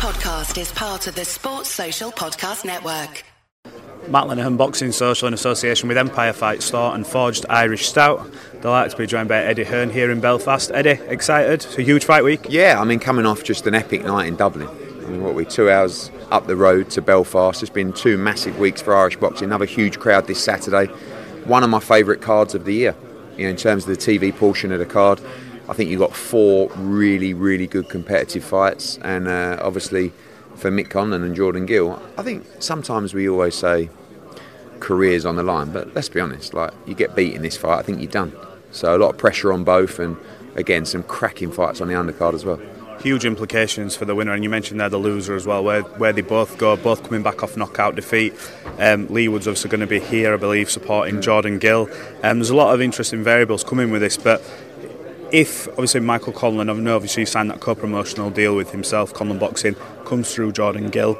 podcast is part of the Sports Social Podcast Network. Matt Lenihan Boxing Social in association with Empire Fight Store and Forged Irish Stout. Delighted to be joined by Eddie Hearn here in Belfast. Eddie, excited? It's a huge fight week. Yeah, I mean, coming off just an epic night in Dublin. I mean, what we two hours up the road to Belfast. It's been two massive weeks for Irish boxing. Another huge crowd this Saturday. One of my favourite cards of the year. You know, in terms of the TV portion of the card, I think you've got four really, really good competitive fights, and uh, obviously for Mick Conlan and Jordan Gill, I think sometimes we always say careers on the line, but let's be honest, like you get beat in this fight, I think you're done. So a lot of pressure on both, and again some cracking fights on the undercard as well. Huge implications for the winner, and you mentioned there the loser as well, where where they both go, both coming back off knockout defeat. Um, Leigh Wood's obviously going to be here, I believe, supporting Jordan Gill. Um, there's a lot of interesting variables coming with this, but if obviously Michael Conlan, I know obviously he signed that co-promotional deal with himself, Conlan Boxing, comes through Jordan Gill.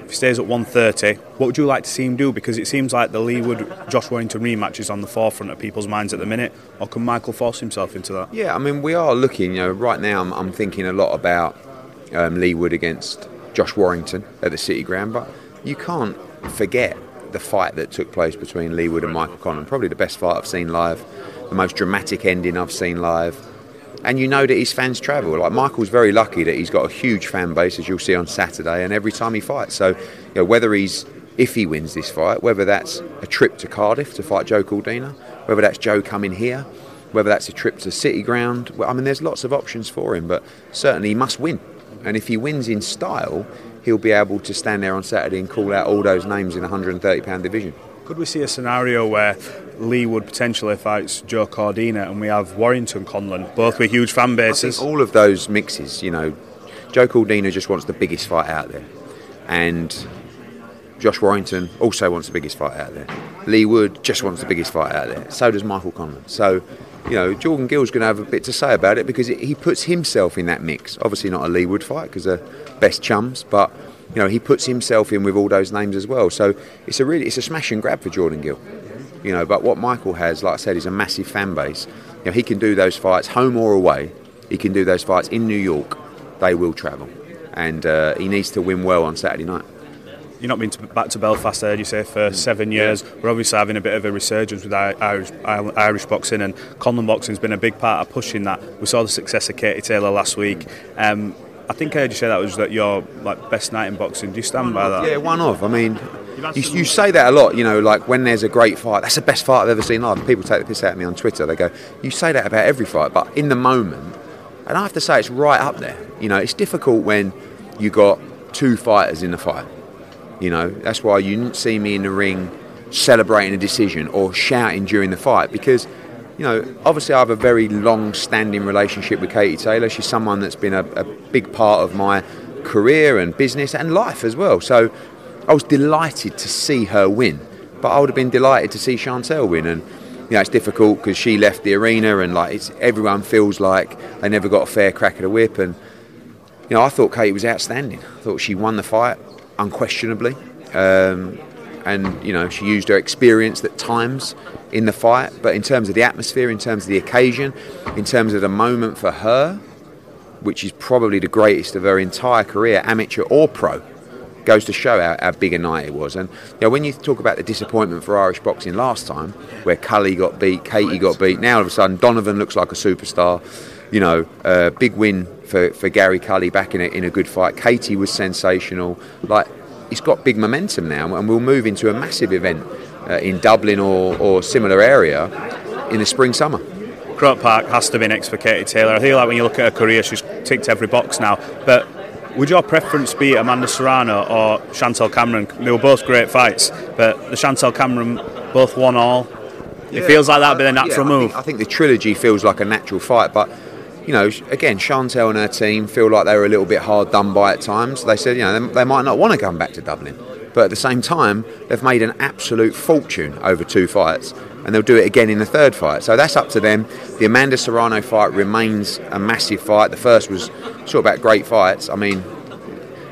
If he stays at 130, what would you like to see him do? Because it seems like the Leigh Wood Josh Warrington rematch is on the forefront of people's minds at the minute. Or can Michael force himself into that? Yeah, I mean we are looking. You know, right now I'm, I'm thinking a lot about um, against Josh Warrington at the City Ground, but you can't forget the fight that took place between Leigh Wood and Michael Conlan. Probably the best fight I've seen live the most dramatic ending I've seen live. And you know that his fans travel. Like Michael's very lucky that he's got a huge fan base, as you'll see on Saturday, and every time he fights. So, you know, whether he's if he wins this fight, whether that's a trip to Cardiff to fight Joe Cordina, whether that's Joe coming here, whether that's a trip to City Ground. Well, I mean, there's lots of options for him, but certainly he must win. And if he wins in style, he'll be able to stand there on Saturday and call out all those names in the 130 pound division. Could we see a scenario where Leigh Wood potentially fights Joe Cordina and we have Warrington Conlan, both with huge fan bases? all of those mixes, you know, Joe Cordina just wants the biggest fight out there. And Josh Warrington also wants the biggest fight out there. Leigh Wood just wants the biggest fight out there. So does Michael Conlan. So, you know, Jordan Gill's going to have a bit to say about it because he puts himself in that mix. Obviously, not a Leigh Wood fight because they're best chums, but you know, he puts himself in with all those names as well. So it's a really it's a smash and grab for Jordan Gill. You know, but what Michael has, like I said, is a massive fan base. You know, he can do those fights home or away. He can do those fights in New York. They will travel, and uh, he needs to win well on Saturday night. You've not been to, back to Belfast, there, you say, for seven years. We're obviously having a bit of a resurgence with Irish, Irish boxing, and Conlan boxing has been a big part of pushing that. We saw the success of Katie Taylor last week. Um, I think I heard you say that was that your like best night in boxing. Do you stand by that? Yeah, one of. I mean, you, you, say that a lot. You know, like when there's a great fight, that's the best fight I've ever seen live. People take the piss out of me on Twitter. They go, "You say that about every fight," but in the moment, and I have to say it's right up there. You know, it's difficult when you got two fighters in the fight. You know, that's why you didn't see me in the ring celebrating a decision or shouting during the fight because you know, obviously I have a very long-standing relationship with Katie Taylor. She's someone that's been a, a, big part of my career and business and life as well. So I was delighted to see her win, but I would have been delighted to see Chantelle win. And you know, it's difficult because she left the arena, and like everyone feels like they never got a fair crack at a whip. And you know, I thought Katie was outstanding. I thought she won the fight unquestionably. Um, and you know she used her experience at times in the fight but in terms of the atmosphere in terms of the occasion in terms of the moment for her which is probably the greatest of her entire career amateur or pro goes to show how, how big a night it was. And you know when you talk about the disappointment for Irish boxing last time where Cully got beat Katie got beat now all of a sudden Donovan looks like a superstar you know uh, big win for, for Gary Cully back in a, in a good fight. Katie was sensational. Like it's got big momentum now, and we'll move into a massive event uh, in Dublin or, or similar area in the spring summer. Croke Park has to be next for Katie Taylor. I feel like when you look at her career, she's ticked every box now. But would your preference be Amanda Serrano or Chantelle Cameron? They were both great fights, but the Chantelle Cameron both won all. It feels like that'd be the natural yeah, I move. Think, I think the trilogy feels like a natural fight, but you know, again, Chantelle and her team feel like they were a little bit hard done by at times. They said, you know, they, they might not want to come back to Dublin, but at the same time, they've made an absolute fortune over two fights, and they'll do it again in the third fight. So that's up to them. The Amanda Serrano fight remains a massive fight. The first was sort of about great fights. I mean,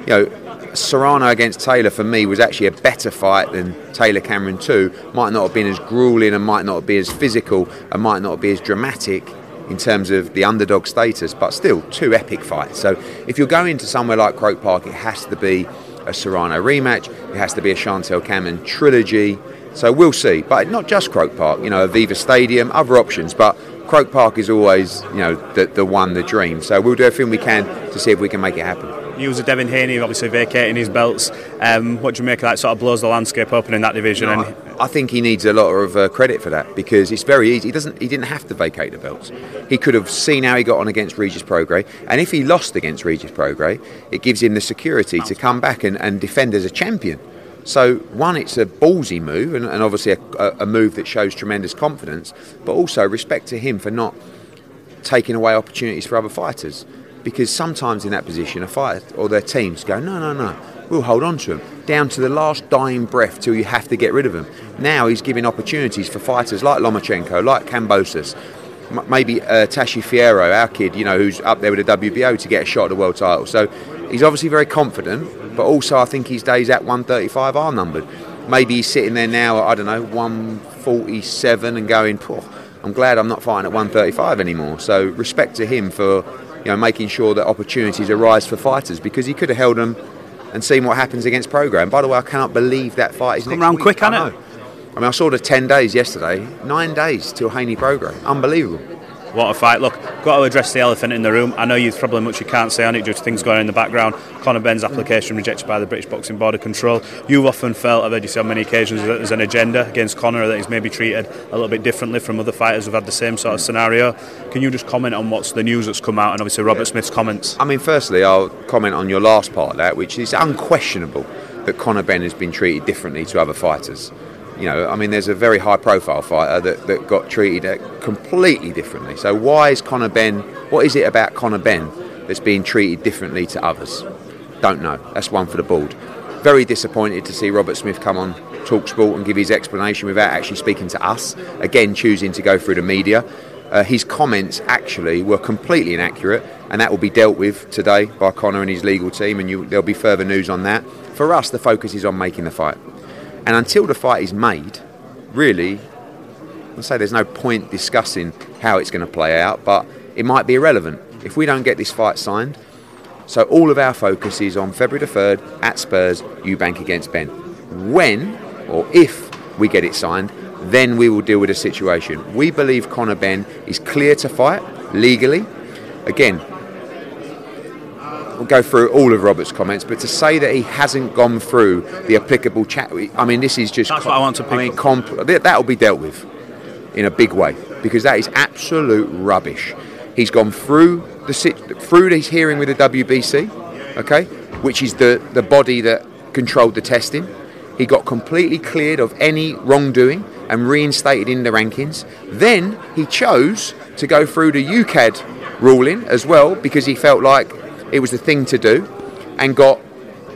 you know. Serrano against Taylor for me was actually a better fight than Taylor Cameron 2. Might not have been as grueling and might not be as physical and might not be as dramatic in terms of the underdog status, but still two epic fights. So if you're going to somewhere like Croke Park, it has to be a Serrano rematch, it has to be a Chantelle Cameron trilogy. So we'll see. But not just Croke Park, you know, Aviva Stadium, other options. But Croke Park is always, you know, the, the one, the dream. So we'll do everything we can to see if we can make it happen. News of Devin Haney obviously vacating his belts. Um, what do you make of that? Sort of blows the landscape open in that division. No, and I think he needs a lot of uh, credit for that because it's very easy. He doesn't. He didn't have to vacate the belts. He could have seen how he got on against Regis Prograis, and if he lost against Regis Prograis, it gives him the security to come back and, and defend as a champion. So one, it's a ballsy move, and, and obviously a, a move that shows tremendous confidence, but also respect to him for not taking away opportunities for other fighters because sometimes in that position, a fighter or their teams go, no, no, no, we'll hold on to him down to the last dying breath till you have to get rid of him. Now he's giving opportunities for fighters like Lomachenko, like Kambosos, m- maybe uh, Tashi Fierro, our kid, you know, who's up there with the WBO to get a shot at the world title. So he's obviously very confident, but also I think his days at 135 are numbered. Maybe he's sitting there now at, I don't know, 147 and going, I'm glad I'm not fighting at 135 anymore. So respect to him for you know, making sure that opportunities arise for fighters because he could have held them and seen what happens against Prograis. By the way, I cannot believe that fight is come next round week. quick, hasn't I it? know. I mean, I saw the 10 days yesterday, nine days till Haney Prograis. Unbelievable. What a fight. Look, got to address the elephant in the room. I know you've probably much you can't say on it due to things going on in the background. Conor Benn's application rejected by the British Boxing Board of Control. You've often felt, I've heard you say on many occasions, that there's an agenda against Conor that he's maybe treated a little bit differently from other fighters who've had the same sort of scenario. Can you just comment on what's the news that's come out and obviously Robert Smith's comments? I mean, firstly, I'll comment on your last part that, which is unquestionable that Conor Benn has been treated differently to other fighters. You know, I mean, there's a very high profile fighter that, that got treated uh, completely differently. So, why is Conor Benn, what is it about Conor Benn that's being treated differently to others? Don't know. That's one for the board. Very disappointed to see Robert Smith come on Talk Sport and give his explanation without actually speaking to us. Again, choosing to go through the media. Uh, his comments actually were completely inaccurate, and that will be dealt with today by Conor and his legal team, and you, there'll be further news on that. For us, the focus is on making the fight. And until the fight is made, really, I say there's no point discussing how it's going to play out, but it might be irrelevant if we don't get this fight signed. So all of our focus is on February the 3rd at Spurs, Eubank against Benn. When or if we get it signed, then we will deal with the situation. We believe Conor Benn is clear to fight legally. Again, we'll go through all of Robert's comments, but to say that he hasn't gone through the applicable chat, I mean, this is just. That's what I want to pick I mean, comp- that will be dealt with in a big way because that is absolute rubbish. He's gone through the sit- through his hearing with the WBC, okay, which is the the body that controlled the testing. He got completely cleared of any wrongdoing and reinstated in the rankings. Then he chose to go through the UKAD ruling as well because he felt like it was the thing to do and got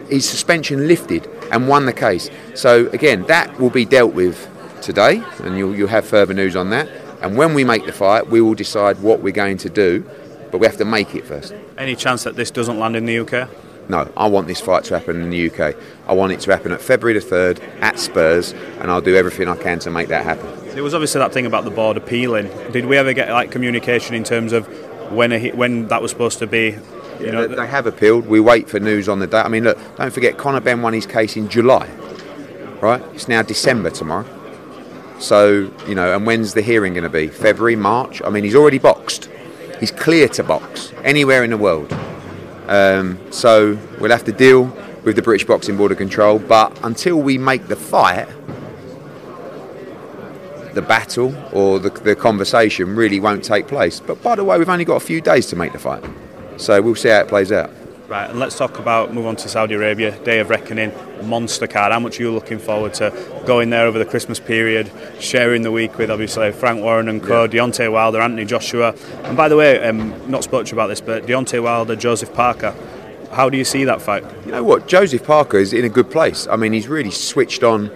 his suspension lifted and won the case. So again, that will be dealt with today, and you'll, you'll have further news on that. And when we make the fight, we will decide what we're going to do, but we have to make it first. Any chance that this doesn't land in the UK? No, I want this fight to happen in the UK. I want it to happen at February the 3rd at Spurs, and I'll do everything I can to make that happen. There was obviously that thing about the board appealing. Did we ever get like communication in terms of when a, when that was supposed to be? You know, they, they have appealed. We wait for news on the day. I mean, look, don't forget, Conor Benn won his case in July, right? It's now December tomorrow. So, you know, and when's the hearing going to be? February, March? I mean, he's already boxed. He's clear to box anywhere in the world. Um, so we'll have to deal with the British Boxing Board of Control. But until we make the fight, the battle or the, the conversation really won't take place. But by the way, we've only got a few days to make the fight. So we'll see how it plays out. Right, and let's talk about move on to Saudi Arabia, Day of Reckoning, monster card. How much are you looking forward to going there over the Christmas period, sharing the week with obviously Frank Warren and co, Deontay Wilder, Anthony Joshua, and by the way, um, not spoke about this, but Deontay Wilder, Joseph Parker. How do you see that fight? You know what? Joseph Parker is in a good place. I mean, he's really switched on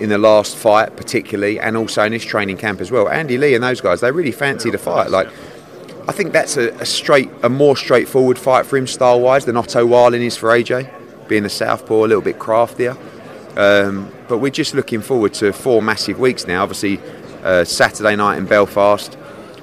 in the last fight, particularly, and also in his training camp as well. Andy Lee and those guys, they really fancy the fight. Like, I think that's a, a straight, a more straightforward fight for him style-wise than Otto Wallin is for AJ, being a southpaw, a little bit craftier. Um, but we're just looking forward to four massive weeks now. Obviously, uh, Saturday night in Belfast,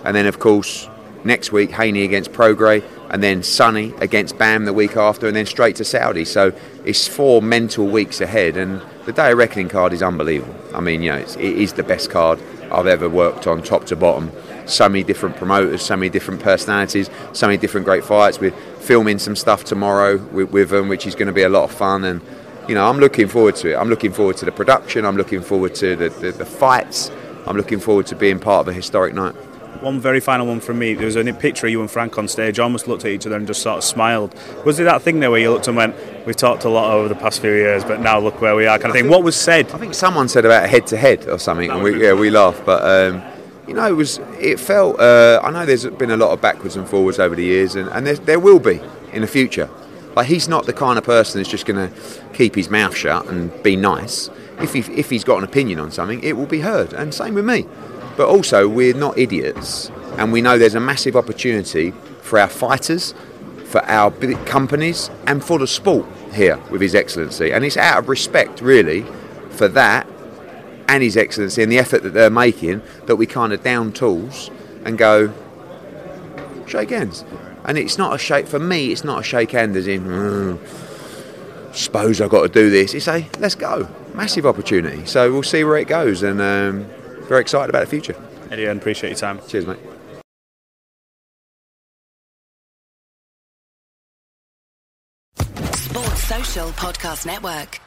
and then of course Next week, Haney against Prograis, and then Sunny against Bam the week after, and then straight to Saudi. So it's four mental weeks ahead, and the Day of Reckoning card is unbelievable. I mean, you know, it's, it is the best card I've ever worked on, top to bottom. So many different promoters, so many different personalities, so many different great fights. We're filming some stuff tomorrow with, with them, which is going to be a lot of fun, and you know, I'm looking forward to it. I'm looking forward to the production. I'm looking forward to the, the, the fights. I'm looking forward to being part of a historic night. One very final one from me. There was a picture of you and Frank on stage. Almost looked at each other and just sort of smiled. Was it that thing there where you looked and went, "We've talked a lot over the past few years, but now look where we are," kind of thing? What was said? I think someone said about head to head or something, and we, yeah, we laughed. But um, you know, it was it felt. Uh, I know there's been a lot of backwards and forwards over the years, and, and there, there will be in the future. Like he's not the kind of person that's just going to keep his mouth shut and be nice. If, he, if he's got an opinion on something, it will be heard. And same with me. But also, we're not idiots, and we know there's a massive opportunity for our fighters, for our companies, and for the sport here with His Excellency. And it's out of respect, really, for that and His Excellency and the effort that they're making that we kind of down tools and go, shake hands. And it's not a shake, for me, it's not a shake hand as in, mm, suppose I've got to do this. It's a, let's go. Massive opportunity. So we'll see where it goes and um, very excited about the future. Eddie, I appreciate your time. Cheers, mate. Sports Social Podcast Network.